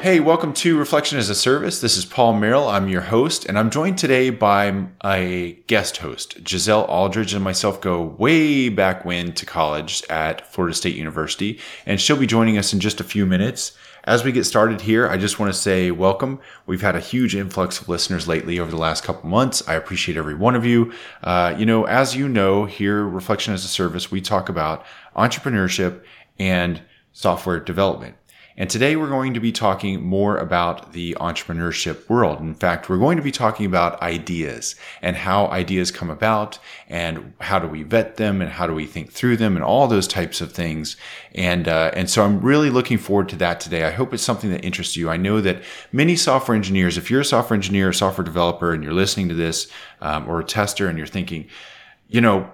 Hey, welcome to Reflection as a Service. This is Paul Merrill. I'm your host, and I'm joined today by a guest host. Giselle Aldridge and myself go way back when to college at Florida State University, and she'll be joining us in just a few minutes. As we get started here, I just want to say welcome. We've had a huge influx of listeners lately over the last couple months. I appreciate every one of you. Uh, you know, as you know, here, Reflection as a Service, we talk about entrepreneurship and software development. And today we're going to be talking more about the entrepreneurship world. In fact, we're going to be talking about ideas and how ideas come about and how do we vet them and how do we think through them and all those types of things. And, uh, and so I'm really looking forward to that today. I hope it's something that interests you. I know that many software engineers, if you're a software engineer or software developer and you're listening to this, um, or a tester and you're thinking, you know,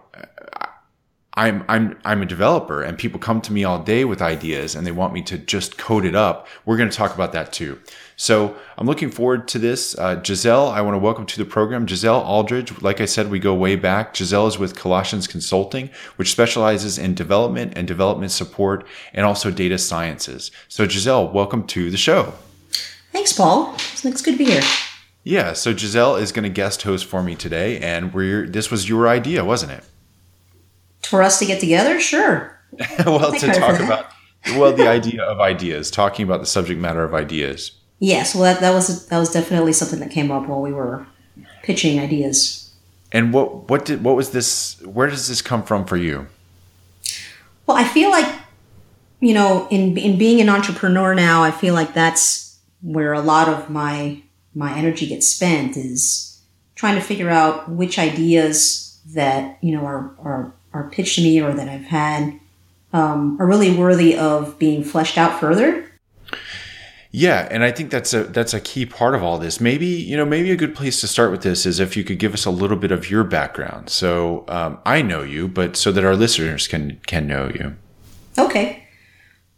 I'm I'm I'm a developer and people come to me all day with ideas and they want me to just code it up. We're going to talk about that too. So I'm looking forward to this. Uh, Giselle, I want to welcome to the program Giselle Aldridge. Like I said, we go way back. Giselle is with Colossians Consulting, which specializes in development and development support and also data sciences. So Giselle, welcome to the show. Thanks, Paul. It's good to be here. Yeah. So Giselle is going to guest host for me today, and we're this was your idea, wasn't it? For us to get together? Sure. well, to talk about well the idea of ideas, talking about the subject matter of ideas. Yes, well that, that was that was definitely something that came up while we were pitching ideas. And what what did what was this? Where does this come from for you? Well, I feel like you know, in in being an entrepreneur now, I feel like that's where a lot of my my energy gets spent is trying to figure out which ideas that you know are are are pitched to me or that I've had um, are really worthy of being fleshed out further. Yeah, and I think that's a that's a key part of all this. Maybe you know, maybe a good place to start with this is if you could give us a little bit of your background. So um, I know you, but so that our listeners can can know you. Okay.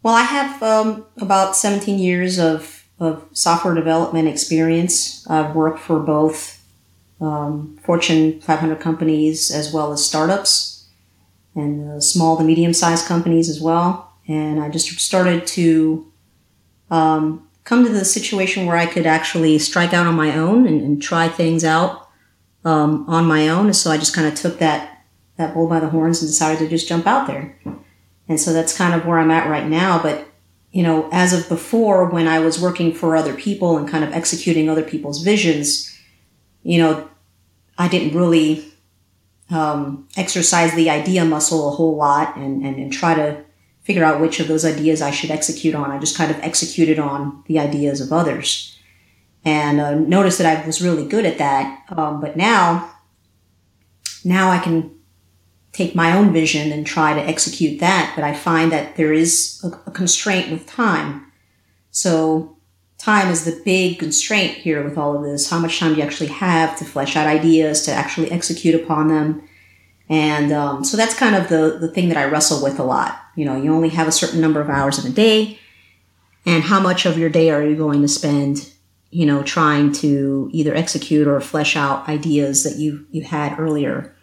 Well, I have um, about 17 years of, of software development experience. I've worked for both um, Fortune 500 companies as well as startups and uh, small to medium sized companies as well. And I just started to um, come to the situation where I could actually strike out on my own and, and try things out um, on my own. And so I just kind of took that that bull by the horns and decided to just jump out there. And so that's kind of where I'm at right now. But you know, as of before, when I was working for other people and kind of executing other people's visions, you know, I didn't really um, exercise the idea muscle a whole lot and, and, and try to figure out which of those ideas I should execute on. I just kind of executed on the ideas of others and uh, noticed that I was really good at that. Um, but now, now I can take my own vision and try to execute that. But I find that there is a, a constraint with time. So time is the big constraint here with all of this. How much time do you actually have to flesh out ideas, to actually execute upon them? And um, so that's kind of the, the thing that I wrestle with a lot. You know, you only have a certain number of hours in a day, and how much of your day are you going to spend, you know, trying to either execute or flesh out ideas that you you had earlier?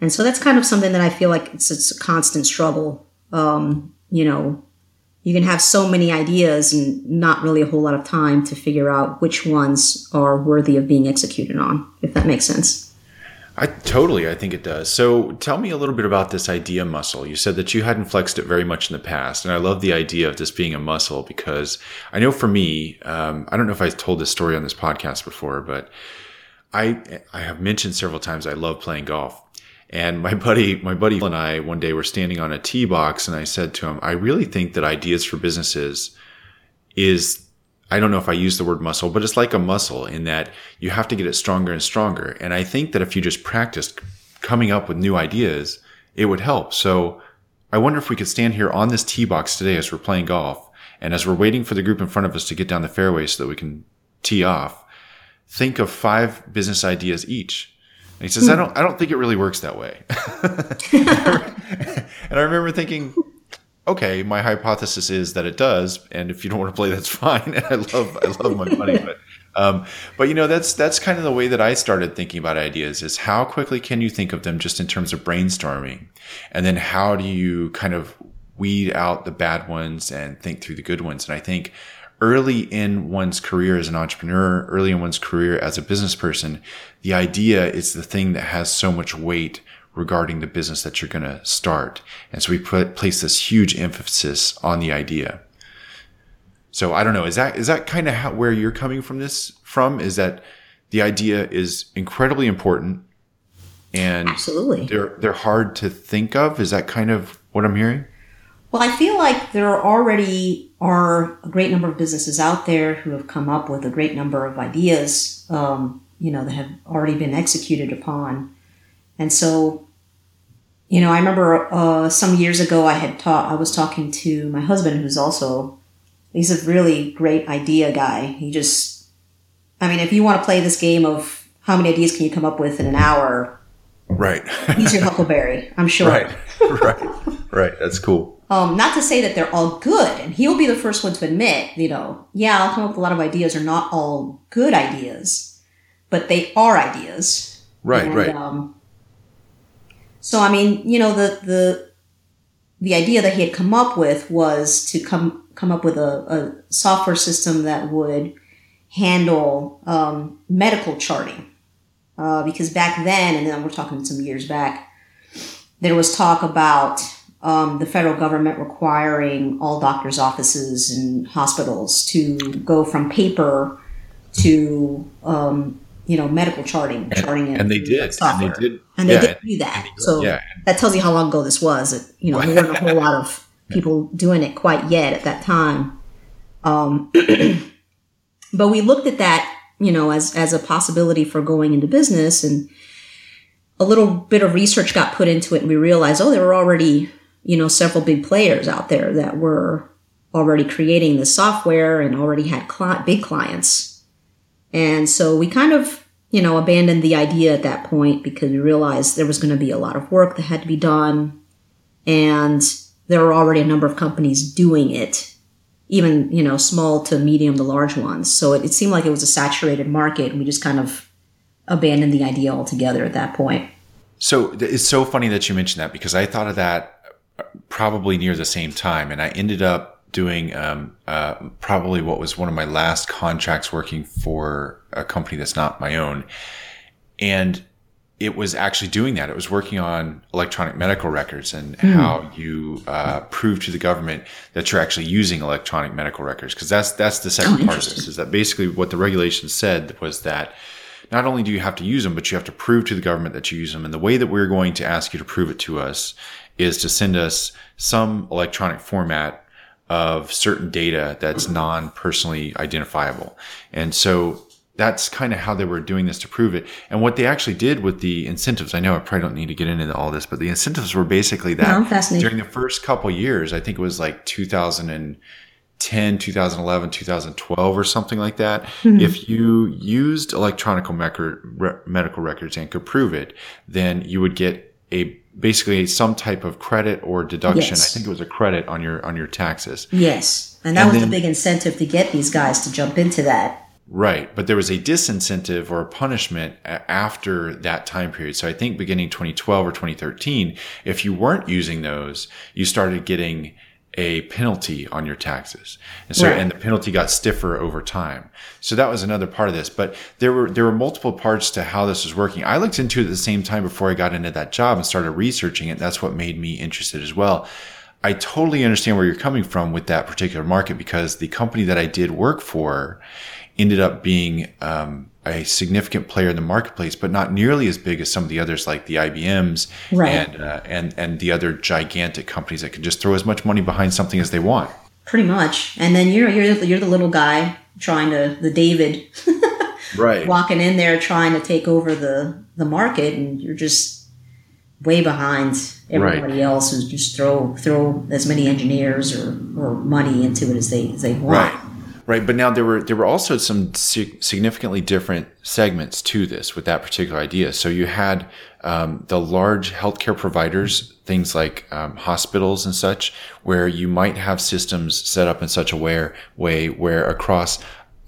And so that's kind of something that I feel like it's, it's a constant struggle. Um, you know, you can have so many ideas and not really a whole lot of time to figure out which ones are worthy of being executed on, if that makes sense. I totally, I think it does. So tell me a little bit about this idea muscle. You said that you hadn't flexed it very much in the past, and I love the idea of this being a muscle because I know for me, um, I don't know if I told this story on this podcast before, but I I have mentioned several times I love playing golf. And my buddy, my buddy and I one day were standing on a tee box and I said to him, I really think that ideas for businesses is I don't know if I use the word muscle, but it's like a muscle in that you have to get it stronger and stronger. And I think that if you just practiced coming up with new ideas, it would help. So I wonder if we could stand here on this tee box today as we're playing golf and as we're waiting for the group in front of us to get down the fairway so that we can tee off, think of five business ideas each. And he says, hmm. I don't, I don't think it really works that way. and I remember thinking, okay, my hypothesis is that it does, and if you don't want to play, that's fine. And I love I love my money, but um, but you know that's that's kind of the way that I started thinking about ideas is how quickly can you think of them just in terms of brainstorming, and then how do you kind of weed out the bad ones and think through the good ones. And I think early in one's career as an entrepreneur, early in one's career as a business person, the idea is the thing that has so much weight regarding the business that you're going to start. And so we put place this huge emphasis on the idea. So I don't know, is that is that kind of how, where you're coming from this from is that the idea is incredibly important and Absolutely. they're they're hard to think of. Is that kind of what I'm hearing? Well, I feel like there already are a great number of businesses out there who have come up with a great number of ideas, um, you know, that have already been executed upon. And so, you know, I remember uh, some years ago I had taught, I was talking to my husband, who's also, he's a really great idea guy. He just, I mean, if you want to play this game of how many ideas can you come up with in an hour, Right. he's your Huckleberry, I'm sure. right. Right. Right. That's cool. Um, not to say that they're all good, and he'll be the first one to admit, you know, yeah, I'll come up with a lot of ideas are not all good ideas, but they are ideas. Right. And, right. Um, so I mean, you know, the the the idea that he had come up with was to come come up with a, a software system that would handle um, medical charting, uh, because back then, and then we're talking some years back, there was talk about um, the federal government requiring all doctors' offices and hospitals to go from paper to um, you know medical charting, charting and they did. software. And they did. And they yeah, did do that. So yeah. that tells you how long ago this was. It, you know, there weren't a whole lot of people doing it quite yet at that time. Um, but we looked at that, you know, as as a possibility for going into business, and a little bit of research got put into it, and we realized, oh, there were already, you know, several big players out there that were already creating the software and already had cli- big clients, and so we kind of you know, abandoned the idea at that point because we realized there was going to be a lot of work that had to be done. And there were already a number of companies doing it, even, you know, small to medium to large ones. So it, it seemed like it was a saturated market. And we just kind of abandoned the idea altogether at that point. So it's so funny that you mentioned that because I thought of that uh, probably near the same time, and I ended up doing um, uh, probably what was one of my last contracts working for a company that's not my own, and it was actually doing that. It was working on electronic medical records and how you uh, prove to the government that you're actually using electronic medical records. Because that's that's the second part of this. Is that basically what the regulation said was that not only do you have to use them, but you have to prove to the government that you use them. And the way that we're going to ask you to prove it to us is to send us some electronic format of certain data that's non-personally identifiable. And so that's kind of how they were doing this to prove it. And what they actually did with the incentives, I know I probably don't need to get into all this, but the incentives were basically that No, during the first couple years, I think it was like 2010, 2011, 2012 or something like that. Mm-hmm. If you used electronic medical records and could prove it, then you would get a basically some type of credit or deduction. Yes. I think it was a credit on your on your taxes. Yes. And that And was then- the big incentive to get these guys to jump into that. Right, but there was a disincentive or a punishment a- after that time period. So I think beginning 2012 or 2013, if you weren't using those, you started getting a penalty on your taxes. And so Right. and the penalty got stiffer over time. So that was another part of this, but there were there were multiple parts to how this was working. I looked into it at the same time before I got into that job and started researching it. That's what made me interested as well. I totally understand where you're coming from with that particular market because the company that I did work for ended up being um, a significant player in the marketplace, but not nearly as big as some of the others, like the IBMs Right. and uh, and and the other gigantic companies that can just throw as much money behind something as they want. Pretty much. And then you're, you're, you're the little guy trying to, the David Right. walking in there trying to take over the the market and you're just way behind everybody else who's just throw throw as many engineers or, or money into it as they as they want. Right. Right, but now there were there were also some significantly different segments to this with that particular idea. So you had um, the large healthcare providers, things like um, hospitals and such, where you might have systems set up in such a way way where across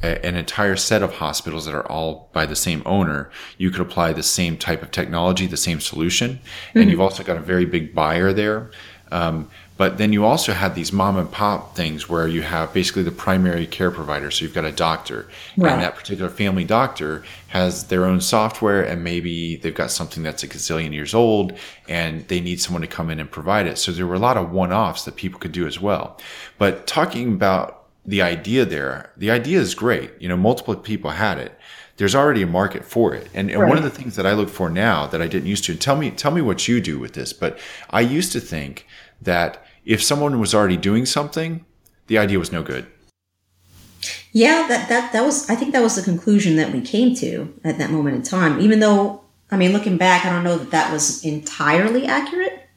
a- an entire set of hospitals that are all by the same owner, you could apply the same type of technology, the same solution, and you've also got a very big buyer there. Um, but then you also have these mom and pop things where you have basically the primary care provider. So you've got a doctor, Right. and that particular family doctor has their own software, and maybe they've got something that's a gazillion years old, and they need someone to come in and provide it. So there were a lot of one offs that people could do as well. But talking about the idea there, the idea is great. You know, multiple people had it. There's already a market for it. And, and one of the things that I look for now that I didn't used to, tell me, tell me what you do with this, but I used to think that if someone was already doing something, the idea was no good. Yeah, that, that that was I think that was the conclusion that we came to at that moment in time. Even though I mean, looking back, I don't know that that was entirely accurate.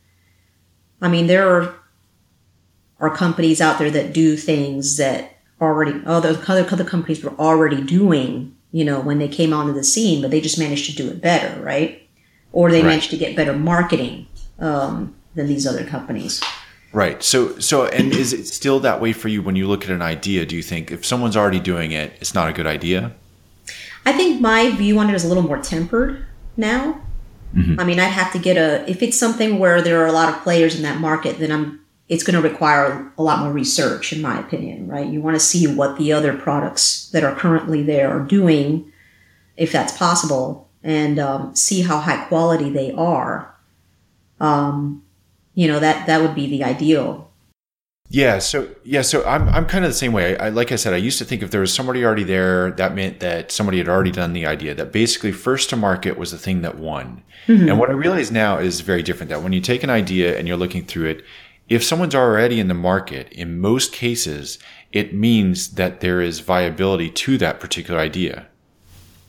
I mean, there are are companies out there that do things that already other other other companies were already doing, you know, when they came onto the scene, but they just managed to do it better, right? Or they Right. managed to get better marketing um, than these other companies. Right. So, so, and is it still that way for you when you look at an idea? Do you think if someone's already doing it, it's not a good idea? I think my view on it is a little more tempered now. I mean, I'd have to get a if it's something where there are a lot of players in that market, then I'm it's going to require a lot more research, in my opinion. Right? You want to see what the other products that are currently there are doing, if that's possible, and um, see how high quality they are. Um, you know that that would be the ideal. Yeah. So, yeah. So I'm, I'm kind of the same way. I, like I said, I used to think if there was somebody already there, that meant that somebody had already done the idea that basically first to market was the thing that won. Mm-hmm. And what I realize now is very different that when you take an idea and you're looking through it, if someone's already in the market, in most cases, it means that there is viability to that particular idea.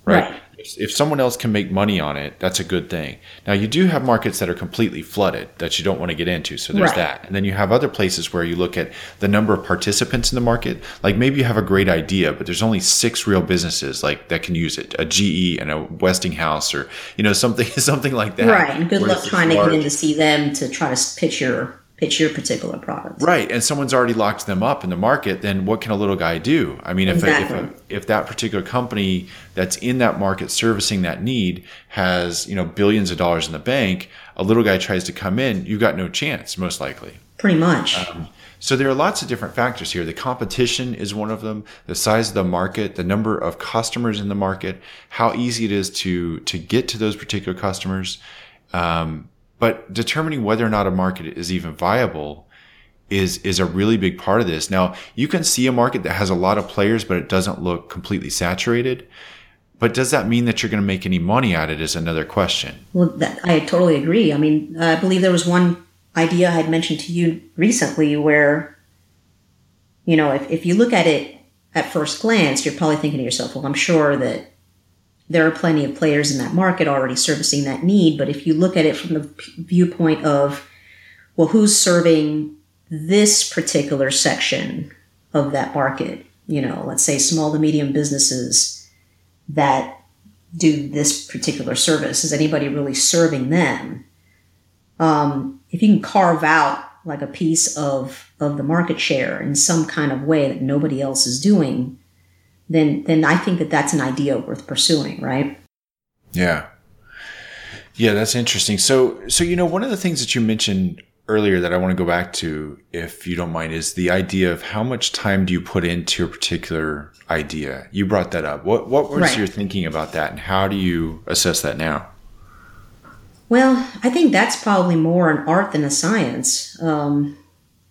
Right. Right. If, if someone else can make money on it, that's a good thing. Now, you do have markets that are completely flooded that you don't want to get into. So there's Right. that. And then you have other places where you look at the number of participants in the market. Like maybe you have a great idea, but there's only six real businesses like that can use it. A GE and a Westinghouse or, you know, something, something like that. Right, and good luck trying to get in to see them to try to pitch your pitch your particular product. Right, and someone's already locked them up in the market. Then what can a little guy do? I mean, if a, if, a, if that particular company that's in that market servicing that need has you know billions of dollars in the bank, a little guy tries to come in, you've got no chance, most likely. Pretty much. So there are lots of different factors here. The competition is one of them. The size of the market, the number of customers in the market, how easy it is to to get to those particular customers. Um, but determining whether or not a market is even viable is is a really big part of this. Now you can see a market that has a lot of players, but it doesn't look completely saturated. But does that mean that you're going to make any money at it? Is another question. Well, that, I totally agree. I mean, I believe there was one idea I had mentioned to you recently where, you know, if, if you look at it at first glance, you're probably thinking to yourself, well, I'm sure that there are plenty of players in that market already servicing that need. But if you look at it from the viewpoint of, well, who's serving this particular section of that market? You know, let's say small to medium businesses that do this particular service? Is anybody really serving them? Um, if you can carve out like a piece of of the market share in some kind of way that nobody else is doing, then then I think that that's an idea worth pursuing, right? Yeah. Yeah, that's interesting. So, so you know, one of the things that you mentioned earlier that I want to go back to, if you don't mind, is the idea of how much time do you put into a particular idea? You brought that up. What what was Right. your thinking about that, and how do you assess that now? Well, I think that's probably more an art than a science. Um,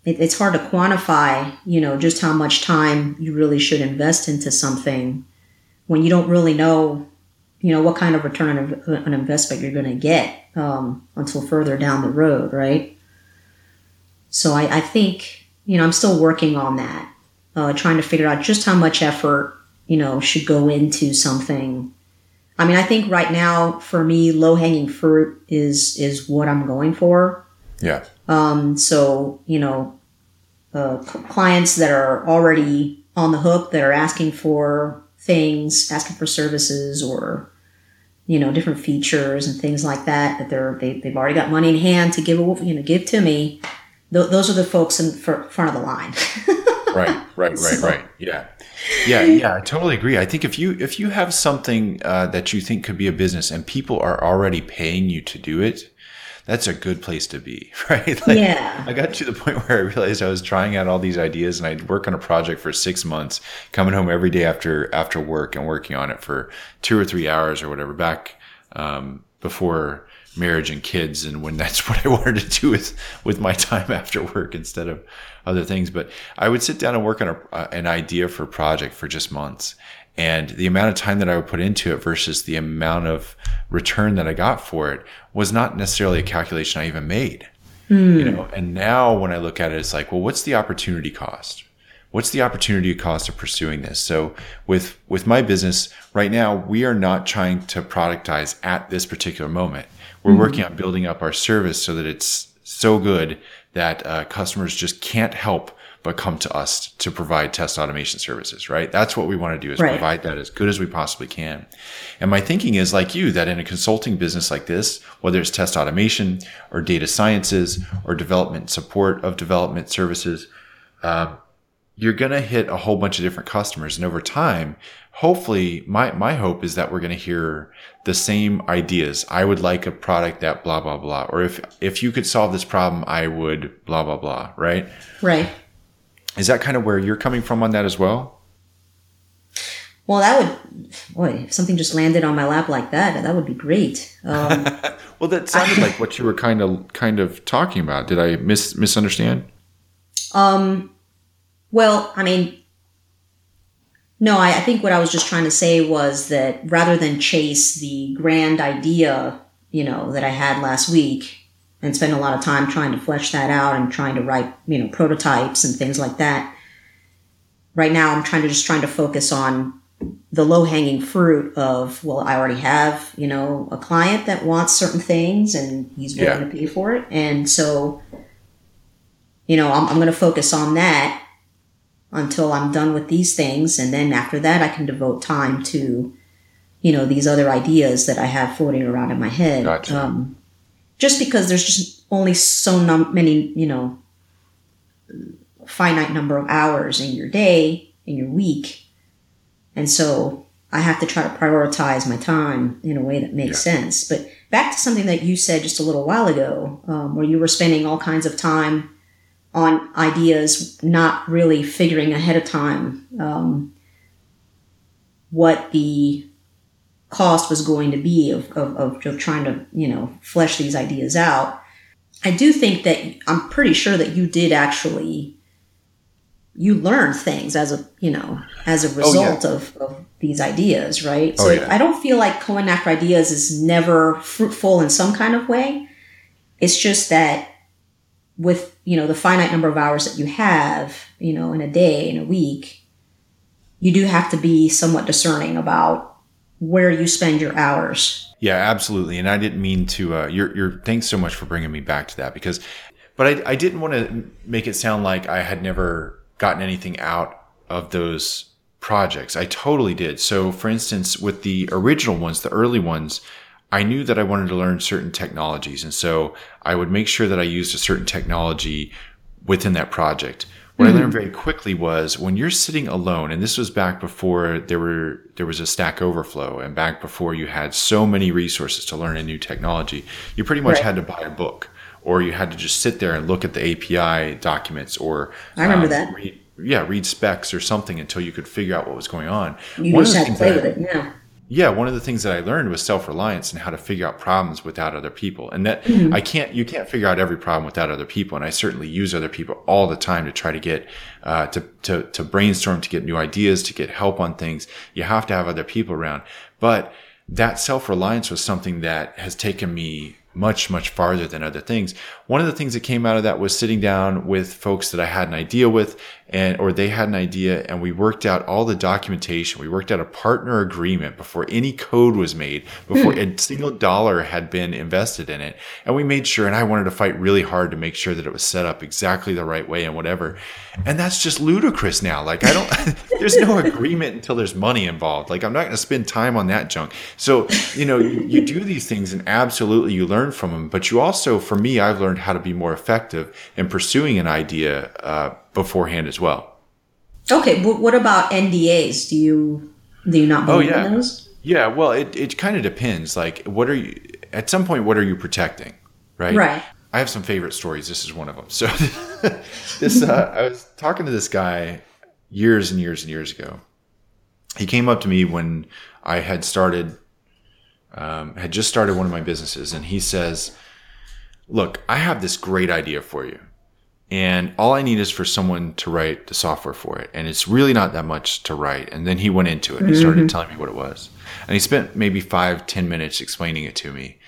it, it's hard to quantify, you know, just how much time you really should invest into something when you don't really know, you know, what kind of return on an investment you're going to get um, until further down the road, right? So I, I think, you know, I'm still working on that, uh, trying to figure out just how much effort, you know, should go into something I mean, I think right now for me, low hanging fruit is is what I'm going for. Yeah. Um, so you know, uh, clients that are already on the hook that are asking for things, asking for services, or you know, different features and things like that that they're they, they've already got money in hand to give you know give to me. Th- those are the folks in fr- front of the line. Right. Right. Right. Right. Yeah. Yeah. Yeah. I totally agree. I think if you if you have something uh, that you think could be a business and people are already paying you to do it, that's a good place to be, right? Like, Yeah. I got to the point where I realized I was trying out all these ideas, and I'd work on a project for six months, coming home every day after after work and working on it for two or three hours or whatever. Back um, before marriage and kids, and when that's what I wanted to do with with my time after work instead of other things. But I would sit down and work on a, uh, an idea for a project for just months, and the amount of time that I would put into it versus the amount of return that I got for it was not necessarily a calculation I even made. You know, and now when I look at it, it's like, well, what's the opportunity cost? What's the opportunity cost of pursuing this? So with with my business right now, we are not trying to productize at this particular moment. We're working on building up our service so that it's so good that uh, customers just can't help but come to us to provide test automation services, right? That's what we want to do is Right. provide that as good as we possibly can. And my thinking is like you, that in a consulting business like this, whether it's test automation or data sciences or development support of development services, um, you're going to hit a whole bunch of different customers. And over time, hopefully my, my hope is that we're going to hear the same ideas. I would like a product that blah, blah, blah. Or if, if you could solve this problem, I would blah, blah, blah. Right. Right. Is that kind of where you're coming from on that as well? Well, that would, boy, if something just landed on my lap like that, that would be great. Um, Well, that sounded like what you were kind of, kind of talking about. Did I mis- misunderstand? um, well, I mean, no, I, I think what I was just trying to say was that rather than chase the grand idea, you know, that I had last week and spend a lot of time trying to flesh that out and trying to write, you know, prototypes and things like that. Right now, I'm trying to just trying to focus on the low hanging fruit of well i already have you know a client that wants certain things and he's willing Yeah. to pay for it and so you know i'm, I'm going to focus on that until i'm done with these things and then after that i can devote time to you know these other ideas that i have floating around in my head Gotcha. um, just because there's just only so num- many you know finite number of hours in your day in your week and so I have to try to prioritize my time in a way that makes sense. But back to something that you said just a little while ago, um, where you were spending all kinds of time on ideas, not really figuring ahead of time um, what the cost was going to be of, of, of, of trying to, you know, flesh these ideas out. I do think that I'm pretty sure that you did actually you learn things as a you know as a Oh, yeah. result of, of these ideas right Oh, so yeah. i don't feel like going after ideas is never fruitful in some kind of way it's just that with you know the finite number of hours that you have you know in a day in a week you do have to be somewhat discerning about where you spend your hours Yeah, absolutely. And I didn't mean to. Uh, you're, you're. Thanks so much for bringing me back to that because, but I, I didn't want to make it sound like I had never gotten anything out of those projects. I totally did. So, for instance, with the original ones, the early ones, I knew that I wanted to learn certain technologies, and so I would make sure that I used a certain technology within that project. What I learned very quickly was when you're sitting alone, and this was back before there were there was a Stack Overflow, and back before you had so many resources to learn a new technology, you pretty much Right. had to buy a book, or you had to just sit there and look at the API documents, or I remember um, that. Read, yeah, read specs or something until you could figure out what was going on. you One just have to play with it yeah yeah one of the things that i learned was self-reliance and how to figure out problems without other people. And that i can't you can't figure out every problem without other people. And i certainly use other people all the time to try to get uh, to, to to brainstorm to get new ideas to get help on things. You have to have other people around. But that self-reliance was something that has taken me much much farther than other things. One of the things that came out of that was sitting down with folks that i had an idea with and or they had an idea and we worked out all the documentation. We worked out a partner agreement before any code was made before a single dollar had been invested in it. And we made sure and i wanted to fight really hard to make sure that it was set up exactly the right way and whatever. And that's just ludicrous now. Like i don't there's no agreement until there's money involved. Like i'm not going to spend time on that junk. So you know you, you do these things and absolutely you learn from them but you also for me i've learned how to be more effective in pursuing an idea uh, beforehand as well okay but what about ndas do you do you not believe Oh, yeah. in those Yeah, well, it, it kind of depends. Like, what are you, at some point, what are you protecting? right? Right. I have some favorite stories. This is one of them. So, this uh, I was talking to this guy years and years and years ago. He came up to me when I had started, um, had just started one of my businesses, and he says, "Look, I have this great idea for you." And all I need is for someone to write the software for it. And it's really not that much to write. And then he went into it. He started mm-hmm. telling me what it was. And he spent maybe five, ten minutes explaining it to me.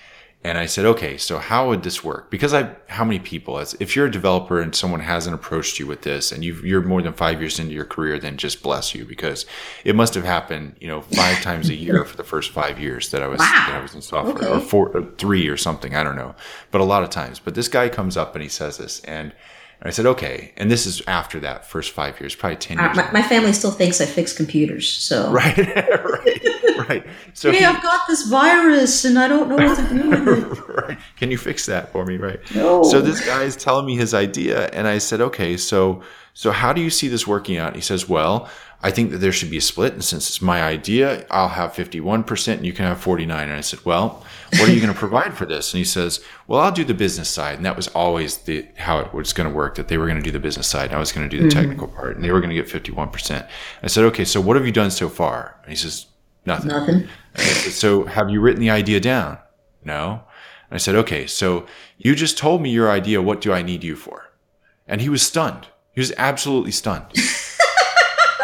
And I said, okay, so how would this work? Because I, how many people, as if you're a developer and someone hasn't approached you with this and you you're more than five years into your career, then just bless you because it must have happened, you know, five times a year for the first five years that I was, Wow. that I was in software Okay. or four, or three or something. I don't know, but a lot of times. But this guy comes up and he says this, and I said, okay. And this is after that first five years, probably ten Uh, my, my family still thinks I fix computers, so right, right, right. So hey, he- I've got this virus and I don't know what to do with it. right. Can you fix that for me? Right. No. So this guy is telling me his idea, and I said, okay, so so how do you see this working out? He says, well, I think that there should be a split, and since it's my idea, I'll have fifty one percent, and you can have forty nine. And I said, well, what are you going to provide for this? And he says, well, I'll do the business side, and that was always the how it was going to work. That they were going to do the business side, and I was going to do the mm-hmm. technical part, and they were going to get fifty one percent. I said, okay, so what have you done so far? And he says, nothing. Nothing. Said, so have you written the idea down? No. And I said, okay, so you just told me your idea. What do I need you for? And he was stunned. He was absolutely stunned.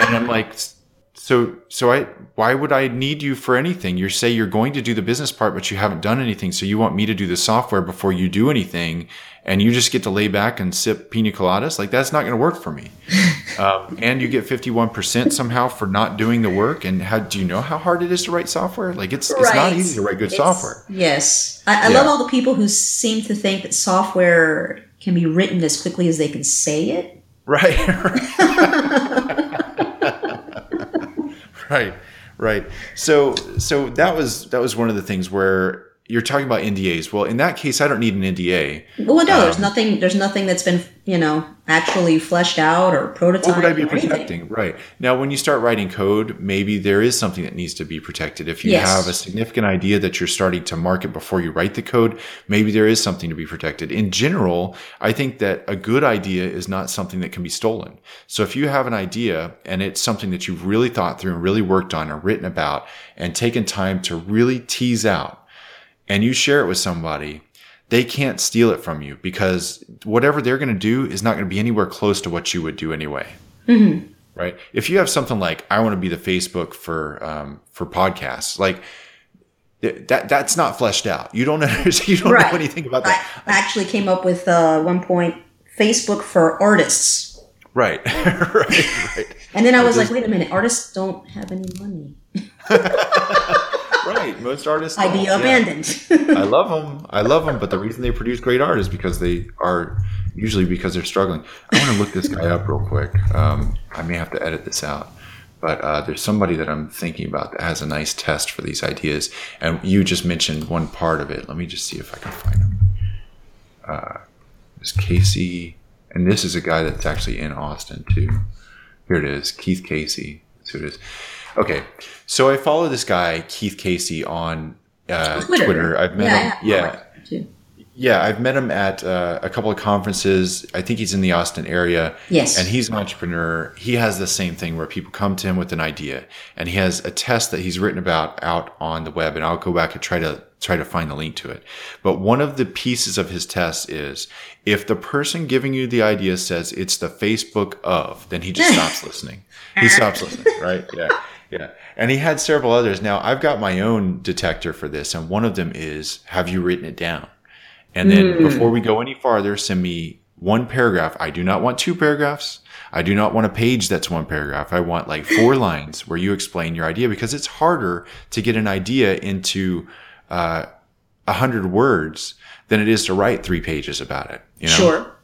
And I'm like, so, so I, why would I need you for anything? You say you're going to do the business part, but you haven't done anything. So you want me to do the software before you do anything. And you just get to lay back and sip pina coladas. Like that's not going to work for me. um, and you get 51% somehow for not doing the work. And how, do you know how hard it is to write software? Like it's, it's not easy to write good It's- software. Yes. I, I Yeah. love all the people who seem to think that software can be written as quickly as they can say it. Right. right. Right. So so that was that was one of the things where you're talking about NDAs. Well, in that case, I don't need an NDA. Well, no, there's Um, nothing. There's nothing that's been, you know, actually fleshed out or prototyped. What would I be protecting? Right. Now, when you start writing code, maybe there is something that needs to be protected. If you Yes. have a significant idea that you're starting to market before you write the code, maybe there is something to be protected. In general, I think that a good idea is not something that can be stolen. So if you have an idea and it's something that you've really thought through and really worked on and written about and taken time to really tease out and you share it with somebody, they can't steal it from you because whatever they're going to do is not going to be anywhere close to what you would do anyway. Right? If you have something like I want to be the Facebook for um, for podcasts, like that that's not fleshed out. You don't know, you don't Right. know anything about that. I actually came up with uh, one point Facebook for artists, Right. right. Right. and then I was like, wait a minute, artists don't have any money. Right. Most artists. Idea Yeah. abandoned. I love them. I love them. But the reason they produce great art is because they are usually because they're struggling. I want to look this guy up real quick. Um, I may have to edit this out. But uh, there's somebody that I'm thinking about that has a nice test for these ideas. And you just mentioned one part of it. Let me just see if I can find him. Uh, this Casey, and this is a guy that's actually in Austin too. Here it is, Keith Casey. That's who it is. Okay, so I follow this guy Keith Casey on uh, Twitter. I've met yeah, him. Yeah, too. yeah, I've met him at uh, a couple of conferences. I think he's in the Austin area. Yes. And he's an entrepreneur. He has the same thing where people come to him with an idea and he has a test that he's written about out on the web and I'll go back and try to try to find the link to it. But one of the pieces of his test is if the person giving you the idea says it's the Facebook of, then he just stops listening. He stops listening, right? Yeah. Yeah. And he had several others. Now I've got my own detector for this and one of them is have you written it down? And then before we go any farther, send me one paragraph. I do not want two paragraphs. I do not want a page that's one paragraph. I want like four lines where you explain your idea because it's harder to get an idea into uh, a hundred words than it is to write three pages about it. You know? Sure.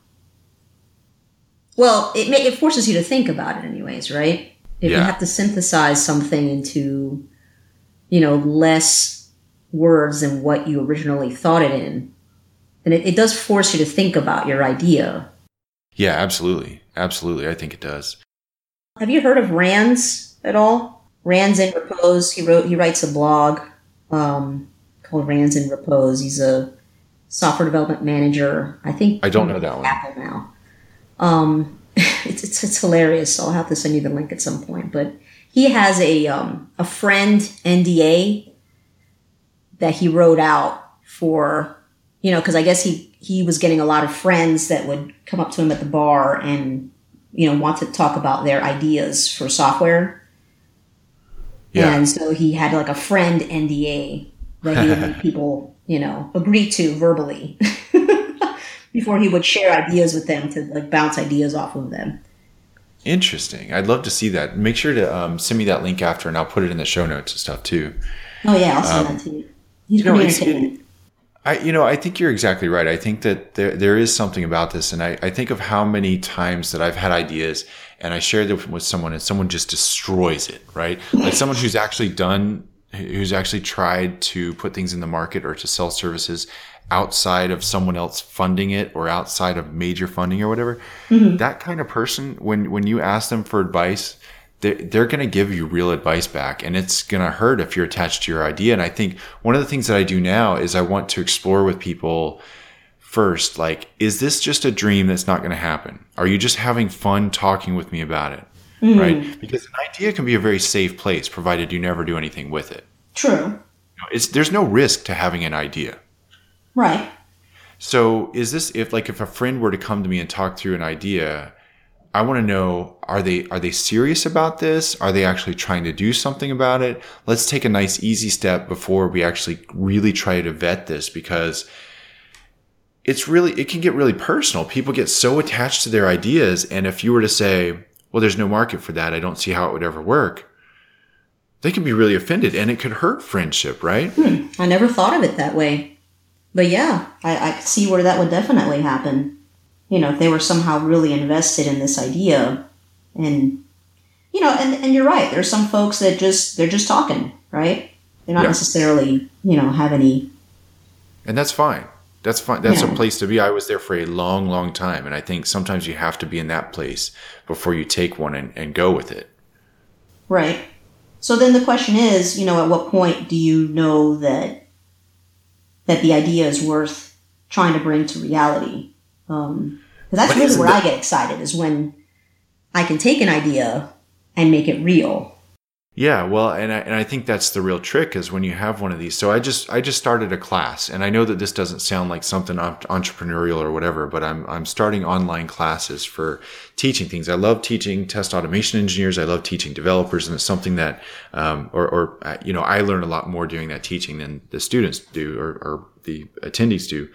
Well, it ma- it forces you to think about it, anyways, right? If you have to synthesize something into, you know, less words than what you originally thought it in, then it, it does force you to think about your idea. Yeah, absolutely. Absolutely. I think it does. Have you heard of Rands at all? Rands in Repose. He wrote. He writes a blog um, called Rands in Repose. He's a software development manager. I think I don't know that one. Apple now. Um, it's, it's it's hilarious. I'll have to send you the link at some point. But he has a um, a friend NDA that he wrote out for you know because I guess he he was getting a lot of friends that would come up to him at the bar and you know want to talk about their ideas for software. Yeah. And so he had like a friend NDA that he would make people, you know, agree to verbally before he would share ideas with them to like bounce ideas off of them. Interesting. I'd love to see that. Make sure to um, send me that link after, and I'll put it in the show notes and stuff too. Oh yeah, I'll send that to you. He's Um, You know, pretty entertaining. I, you know, I think you're exactly right. I think that there, there is something about this, and I, I think of how many times that I've had ideas and I share them with someone, and someone just destroys it, right? Like someone who's actually done, who's actually tried to put things in the market or to sell services outside of someone else funding it or outside of major funding or whatever. Mm-hmm. That kind of person, when when you ask them for advice, they're, they're going to give you real advice back and it's going to hurt if you're attached to your idea. And i think one of the things that i do now is i want to explore with people first like is this just a dream that's not going to happen? Are you just having fun talking with me about it? Mm-hmm. Right? Because an idea can be a very safe place provided you never do anything with it. True. You know, it's there's no risk to having an idea Right. so is this if like if a friend were to come to me and talk through an idea, I want to know are they are they serious about this? Are they actually trying to do something about it? Let's take a nice easy step before we actually really try to vet this because it's really it can get really personal. People get so attached to their ideas and if you were to say, well there's no market for that. I don't see how it would ever work. They can be really offended and it could hurt friendship, right? Hmm. I never thought of it that way. But yeah, I, I could see where that would definitely happen. You know, if they were somehow really invested in this idea. And, you know, and, and you're right. There's some folks that just, they're just talking, right? They're not Yeah. necessarily, you know, have any. And that's fine. That's fine. That's Yeah. a place to be. I was there for a long, long time. And I think sometimes you have to be in that place before you take one and, and go with it. Right. So then the question is, you know, at what point do you know that that the idea is worth trying to bring to reality? Um, that's really where I get excited is when I can take an idea and make it real. Yeah, well, and I, and I think that's the real trick is when you have one of these. So I just I just started a class, and I know that this doesn't sound like something entrepreneurial or whatever, but I'm I'm starting online classes for teaching things. I love teaching test automation engineers. I love teaching developers, and it's something that um, or or uh, you know I learn a lot more doing that teaching than the students do or, or the attendees do,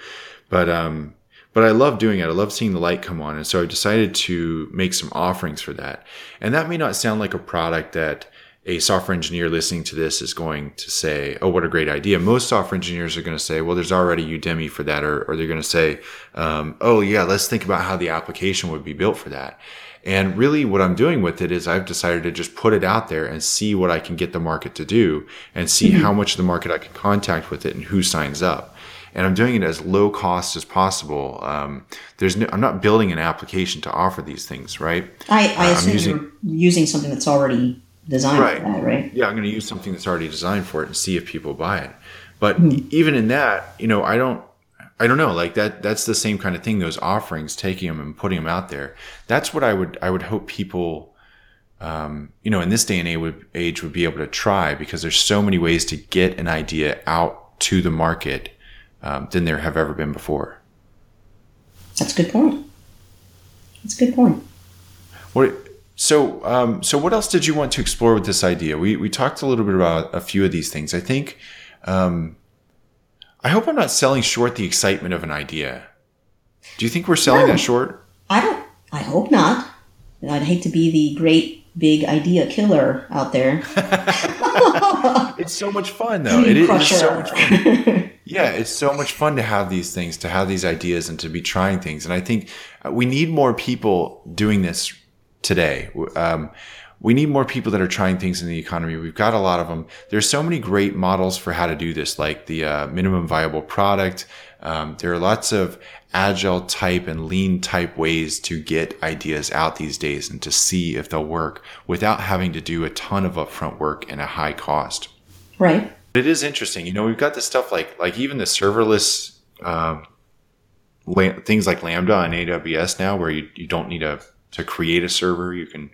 but um, but I love doing it. I love seeing the light come on. And so I decided to make some offerings for that. And that may not sound like a product that a software engineer listening to this is going to say, Oh, what a great idea. Most software engineers are going to say, well, there's already Udemy for that. Or, or they're going to say, um, Oh yeah, let's think about how the application would be built for that. And really what I'm doing with it is I've decided to just put it out there and see what I can get the market to do and see how much of the market I can contact with it and who signs up and I'm doing it as low cost as possible. Um, there's no, I'm not building an application to offer these things, right? I, I I'm assume using- you're using something that's already designed Right. for that, right? Yeah, I'm going to use something that's already designed for it and see if people buy it. But e- even in that, you know, I don't, I don't know, like that. That's the same kind of thing. Those offerings, taking them and putting them out there. That's what I would, I would hope people, um, you know, in this day and age would, age would be able to try because there's so many ways to get an idea out to the market um, than there have ever been before. That's a good point. That's a good point. What? So, um, so what else did you want to explore with this idea? We we talked a little bit about a few of these things. I think. Um, I hope I'm not selling short the excitement of an idea. Do you think we're selling No. that short? I don't. I hope not. I'd hate to be the great big idea killer out there. It's so much fun though. It, it is so much fun. Yeah, it's so much fun to have these things, to have these ideas, and to be trying things. And I think we need more people doing this today. Um, we need more people that are trying things in the economy. We've got a lot of them. There's so many great models for how to do this, like the uh, minimum viable product. Um, there are lots of agile type and lean type ways to get ideas out these days and to see if they'll work without having to do a ton of upfront work and a high cost. right. It is interesting. You know, we've got this stuff like like even the serverless um, things like Lambda and AWS now, where you, you don't need a to create a server. You can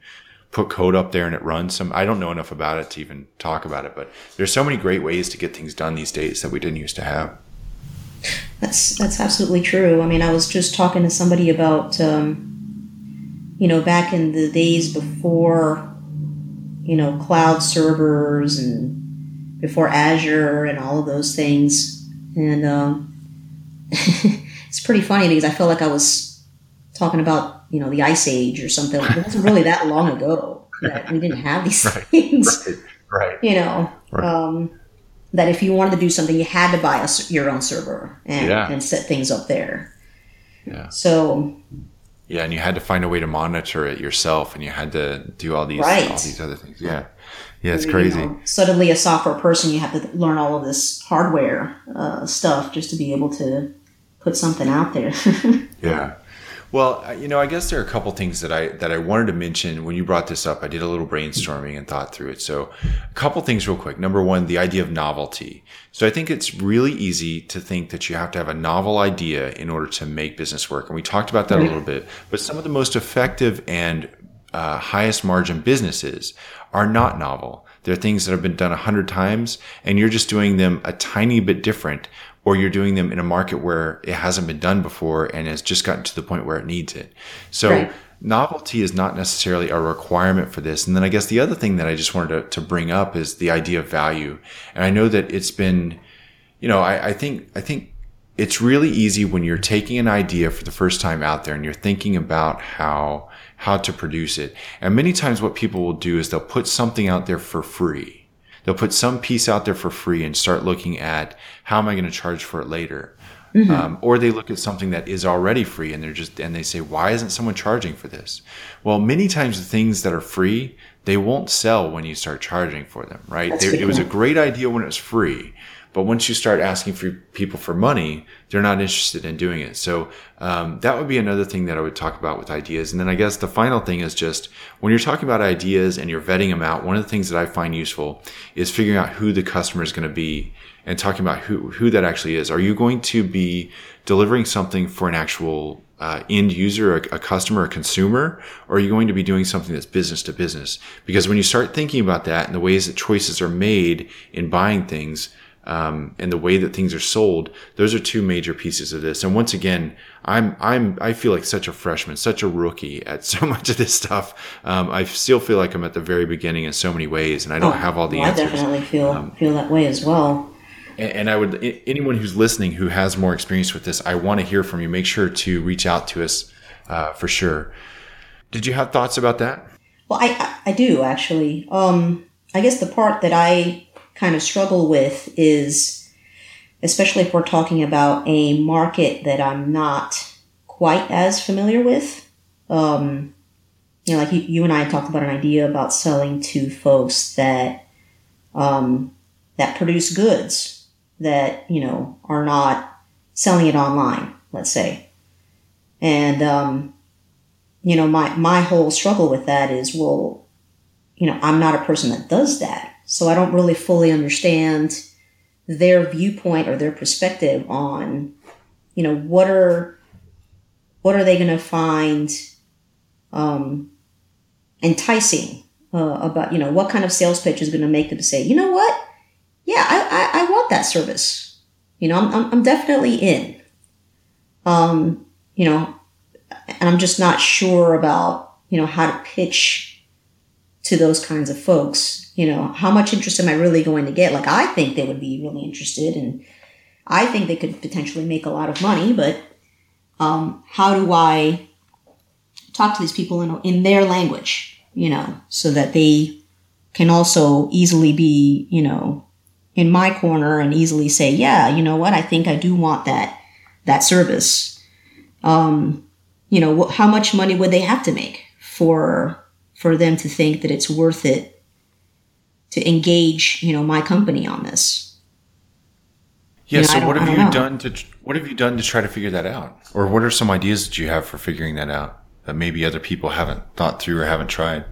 put code up there and it runs. Some I don't know enough about it to even talk about it, but there's so many great ways to get things done these days that we didn't used to have. That's that's absolutely true. I mean, I was just talking to somebody about, um, you know, back in the days before, you know, cloud servers and before Azure and all of those things, and um, it's pretty funny because I felt like I was talking about you know the ice age or something. It wasn't really that long ago that we didn't have these right, things. Right. right. You know. Right. Um, that if you wanted to do something, you had to buy a, your own server and, yeah. and set things up there. Yeah. So. Yeah, and you had to find a way to monitor it yourself, and you had to do all these right. all these other things. Yeah, yeah, it's crazy. You know, suddenly, a software person, you have to learn all of this hardware uh, stuff just to be able to put something out there. yeah. Well, you know, I guess there are a couple things that I that I wanted to mention when you brought this up. I did a little brainstorming and thought through it. So, a couple things real quick. Number one, the idea of novelty. So, I think it's really easy to think that you have to have a novel idea in order to make business work, and we talked about that a little bit. But some of the most effective and uh, highest margin businesses are not novel. They're things that have been done a hundred times, and you're just doing them a tiny bit different or you're doing them in a market where it hasn't been done before and has just gotten to the point where it needs it. So right. novelty is not necessarily a requirement for this. And then I guess the other thing that I just wanted to, to bring up is the idea of value. And I know that it's been, you know, I, I think, I think it's really easy when you're taking an idea for the first time out there and you're thinking about how, how to produce it. And many times what people will do is they'll put something out there for free they'll put some piece out there for free and start looking at how am I going to charge for it later. Mm-hmm. Um, or they look at something that is already free and they're just and they say why isn't someone charging for this well many times the things that are free they won't sell when you start charging for them right they, it was a great idea when it was free but once you start asking for people for money, they're not interested in doing it. So um, that would be another thing that I would talk about with ideas. And then I guess the final thing is just when you're talking about ideas and you're vetting them out, one of the things that I find useful is figuring out who the customer is going to be and talking about who who that actually is. Are you going to be delivering something for an actual uh, end user, a, a, customer, a consumer, or are you going to be doing something that's business to business? Because when you start thinking about that and the ways that choices are made in buying things, um, and the way that things are sold, those are two major pieces of this. And once again, I'm I'm I feel like such a freshman, such a rookie at so much of this stuff. Um, I still feel like I'm at the very beginning in so many ways, and I don't oh, have all the well, answers. I definitely feel um, feel that way as well. And, and I would anyone who's listening who has more experience with this, I want to hear from you. Make sure to reach out to us uh, for sure. Did you have thoughts about that? Well, I I do actually. Um, I guess the part that I kind of struggle with is, especially if we're talking about a market that I'm not quite as familiar with. Um, you know, like you, you and I talked about an idea about selling to folks that um, that produce goods that you know are not selling it online. Let's say, and um, you know, my my whole struggle with that is, well, you know, I'm not a person that does that. So I don't really fully understand their viewpoint or their perspective on, you know, what are what are they going to find um, enticing uh, about, you know, what kind of sales pitch is going to make them say, you know what, yeah, I, I, I want that service. You know, I'm, I'm, I'm definitely in. Um, you know, and I'm just not sure about, you know, how to pitch to those kinds of folks you know, how much interest am I really going to get? Like, I think they would be really interested and I think they could potentially make a lot of money, but um, how do I talk to these people in, in their language, you know, so that they can also easily be, you know, in my corner and easily say, yeah, you know what, I think I do want that, that service. Um, you know, how much money would they have to make for, for them to think that it's worth it to engage, you know, my company on this. Yeah. You know, so what have you know. done to what have you done to try to figure that out, or what are some ideas that you have for figuring that out that maybe other people haven't thought through or haven't tried?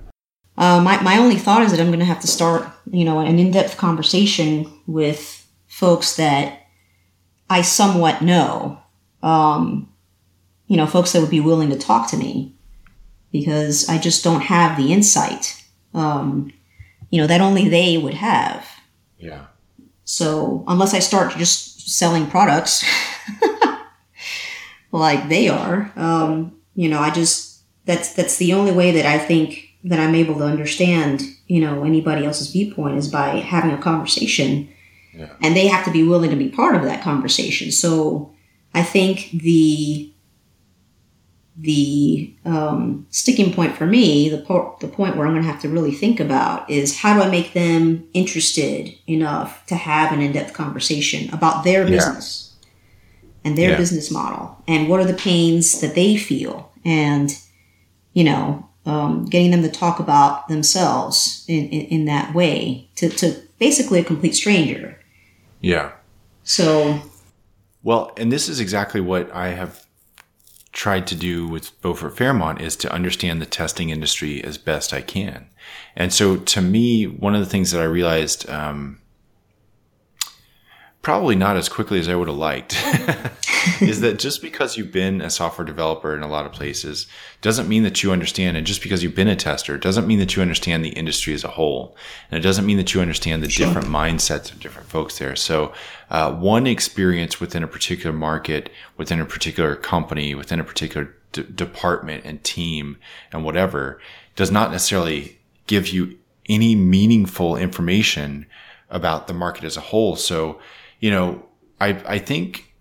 Uh, my my only thought is that I'm going to have to start, you know, an in depth conversation with folks that I somewhat know, um, you know, folks that would be willing to talk to me because I just don't have the insight, um, you know, that only they would have. Yeah. So unless I start just selling products like they are, um, you know, I just that's that's the only way that I think that I'm able to understand, you know, anybody else's viewpoint is by having a conversation. Yeah. And they have to be willing to be part of that conversation. So I think the the um, sticking point for me, the, po- the point where I'm going to have to really think about is how do I make them interested enough to have an in depth conversation about their Yeah. business and their Yeah. business model and what are the pains that they feel and, you know, um, getting them to talk about themselves in, in, in that way to, to basically a complete stranger. Yeah. So, Well, and this is exactly what I have tried to do with Beaufort Fairmont is to understand the testing industry as best I can. And so to me, one of the things that I realized, um, probably not as quickly as I would have liked, is that just because you've been a software developer in a lot of places doesn't mean that you understand. And just because you've been a tester doesn't mean that you understand the industry as a whole. And it doesn't mean that you understand the Sure. different mindsets of different folks there. So, uh, one experience within a particular market, within a particular company, within a particular d- department and team and whatever does not necessarily give you any meaningful information about the market as a whole. So, you know, I, I think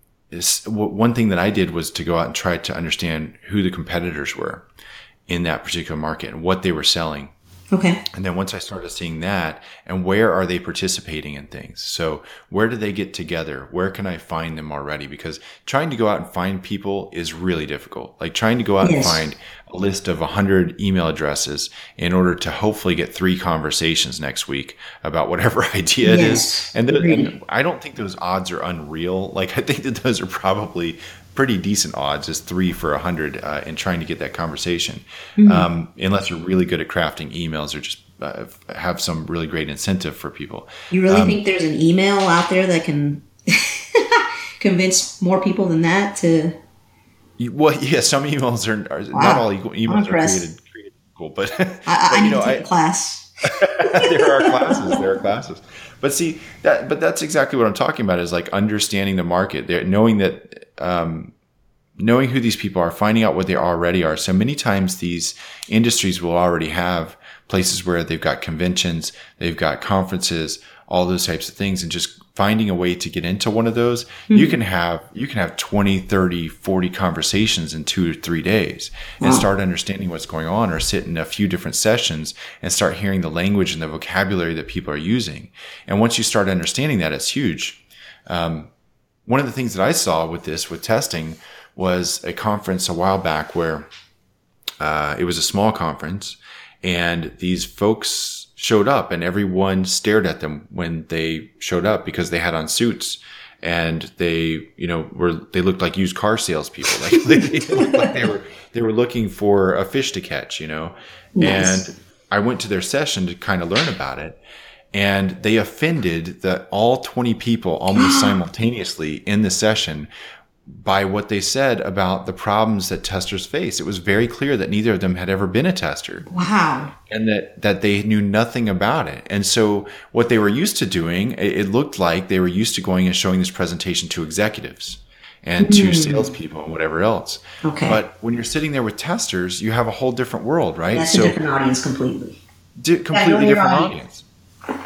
one thing that I did was to go out and try to understand who the competitors were in that particular market and what they were selling. Okay. And then once I started seeing that and where are they participating in things? So where do they get together? Where can I find them already? Because trying to go out and find people is really difficult. Like trying to go out Yes. and find a list of 100 email addresses in order to hopefully get three conversations next week about whatever idea it is. Yes, And, th- and I don't think those odds are unreal. Like I think that those are probably pretty decent odds is three for a hundred uh, in trying to get that conversation. Mm-hmm. Um, unless you're really good at crafting emails or just uh, have some really great incentive for people. You really think there's an email out there that can convince more people than that to? Well, yeah, some emails are, are not all emails are created, created equal, but, I, but, I, you need know, to take I, a class. there are classes there are classes. But see that but that's exactly what i'm talking about is like understanding the market. There knowing that um knowing who these people are finding out what they already are. So many times these industries will already have places where they've got conventions they've got conferences all those types of things and just finding a way to get into one of those you can have you can have 20 30 40 conversations in two or three days and start understanding what's going on or sit in a few different sessions and start hearing the language and the vocabulary that people are using. And once you start understanding that it's huge. Um, one of the things that i saw with this with testing was a conference a while back where uh, it was a small conference and these folks showed up and everyone stared at them when they showed up because they had on suits and they you know were they looked like used car salespeople like they, they looked like they were they were looking for a fish to catch you know Nice. and i went to their session to kind of learn about it and they offended that all 20 people almost simultaneously in the session by what they said about the problems that testers face. It was very clear that neither of them had ever been a tester Wow. and that, that they knew nothing about it. And so what they were used to doing, it, it looked like they were used to going and showing this presentation to executives and to hmm. salespeople and whatever else. Okay. But when you're sitting there with testers, you have a whole different world, right? That's a different audience completely. di- completely you're different right. audience.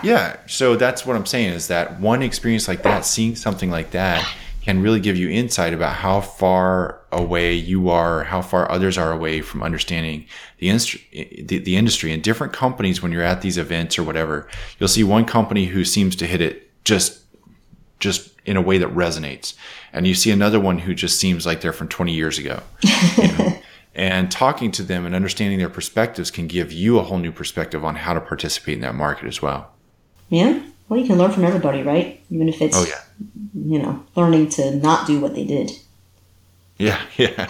Yeah, so that's what I'm saying is that one experience like that, seeing something like that, can really give you insight about how far away you are, how far others are away from understanding the industry. The, the industry and different companies, when you're at these events or whatever, you'll see one company who seems to hit it just just in a way that resonates, and you see another one who just seems like they're from 20 years ago. you know? And talking to them and understanding their perspectives can give you a whole new perspective on how to participate in that market as well. Yeah. Well, you can learn from everybody, right? Even if it's Oh yeah. you know learning to not do what they did. Yeah, yeah,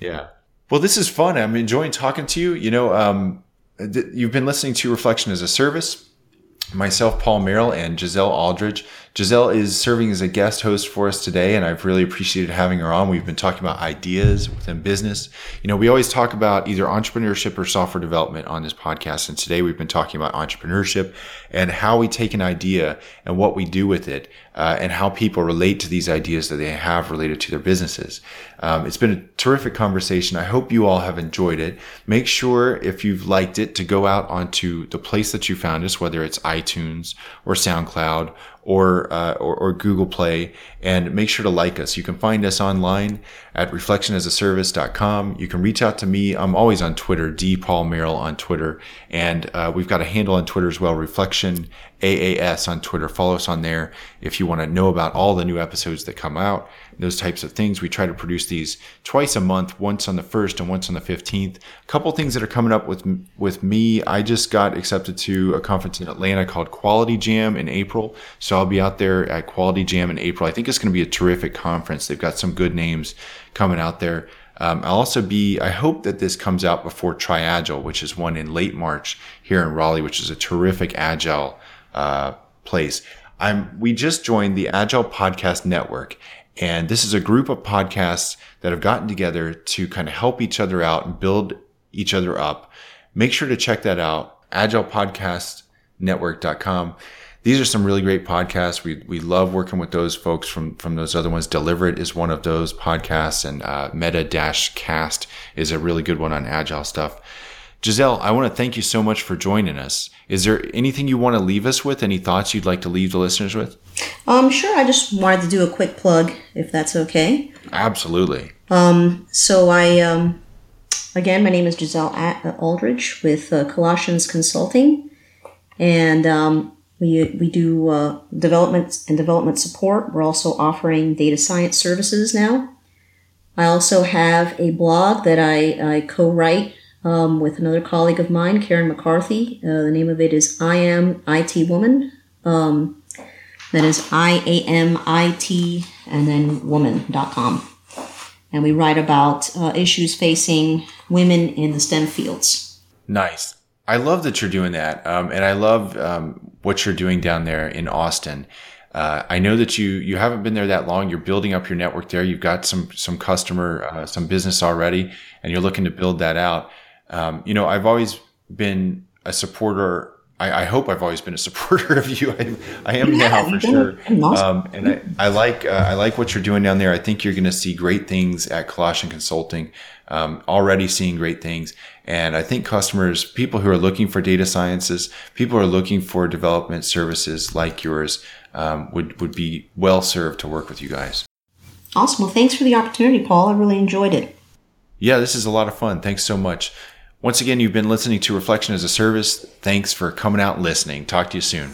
yeah. Well, this is fun. I'm enjoying talking to you. You know, um, th- you've been listening to Reflection as a Service. Myself, Paul Merrill, and Giselle Aldridge Giselle is serving as a guest host for us today, and I've really appreciated having her on. We've been talking about ideas within business. You know, we always talk about either entrepreneurship or software development on this podcast, and today we've been talking about entrepreneurship and how we take an idea and what we do with it, uh, and how people relate to these ideas that they have related to their businesses. Um, it's been a terrific conversation. I hope you all have enjoyed it. Make sure if you've liked it to go out onto the place that you found us, whether it's iTunes or SoundCloud or, uh, or, or Google Play, and make sure to like us. You can find us online at reflectionasaservice.com. You can reach out to me. I'm always on Twitter, D Paul Merrill on Twitter, and uh, we've got a handle on Twitter as well, Reflection AAS on Twitter. Follow us on there if you want to know about all the new episodes that come out, those types of things. We try to produce these twice a month, once on the first and once on the 15th. A couple things that are coming up with with me. I just got accepted to a conference in Atlanta called Quality Jam in April. So I'll be out there at Quality Jam in April. I think it's going to be a terrific conference. They've got some good names coming out there. Um, I'll also be, I hope that this comes out before Triagile, which is one in late March here in Raleigh, which is a terrific agile uh, place. I'm, we just joined the Agile Podcast Network, and this is a group of podcasts that have gotten together to kind of help each other out and build each other up. Make sure to check that out, agilepodcastnetwork.com. These are some really great podcasts. We, we love working with those folks from, from those other ones. Deliver is one of those podcasts and uh, Meta Dash Cast is a really good one on agile stuff. Giselle, I want to thank you so much for joining us. Is there anything you want to leave us with? Any thoughts you'd like to leave the listeners with? Um, sure. I just wanted to do a quick plug, if that's okay. Absolutely. Um, so I, um, again, my name is Giselle Aldridge with uh, Colossians Consulting, and um, we we do uh, development and development support. We're also offering data science services now. I also have a blog that I, I co-write um, with another colleague of mine, Karen McCarthy. Uh, the name of it is I Am IT Woman. Um, that is I A M I T and then woman.com. And we write about uh, issues facing women in the STEM fields. Nice. I love that you're doing that. Um, and I love um, what you're doing down there in Austin. Uh, I know that you you haven't been there that long. You're building up your network there. You've got some some customer, uh, some business already, and you're looking to build that out. Um, you know, I've always been a supporter. I, I, hope I've always been a supporter of you. I, I am yeah, now for sure. Um, and I, I like uh, I like what you're doing down there. I think you're going to see great things at Colossian Consulting. Um, already seeing great things, and I think customers, people who are looking for data sciences, people who are looking for development services like yours, um, would would be well served to work with you guys. Awesome. Well, thanks for the opportunity, Paul. I really enjoyed it. Yeah, this is a lot of fun. Thanks so much. Once again, you've been listening to Reflection as a Service. Thanks for coming out and listening. Talk to you soon.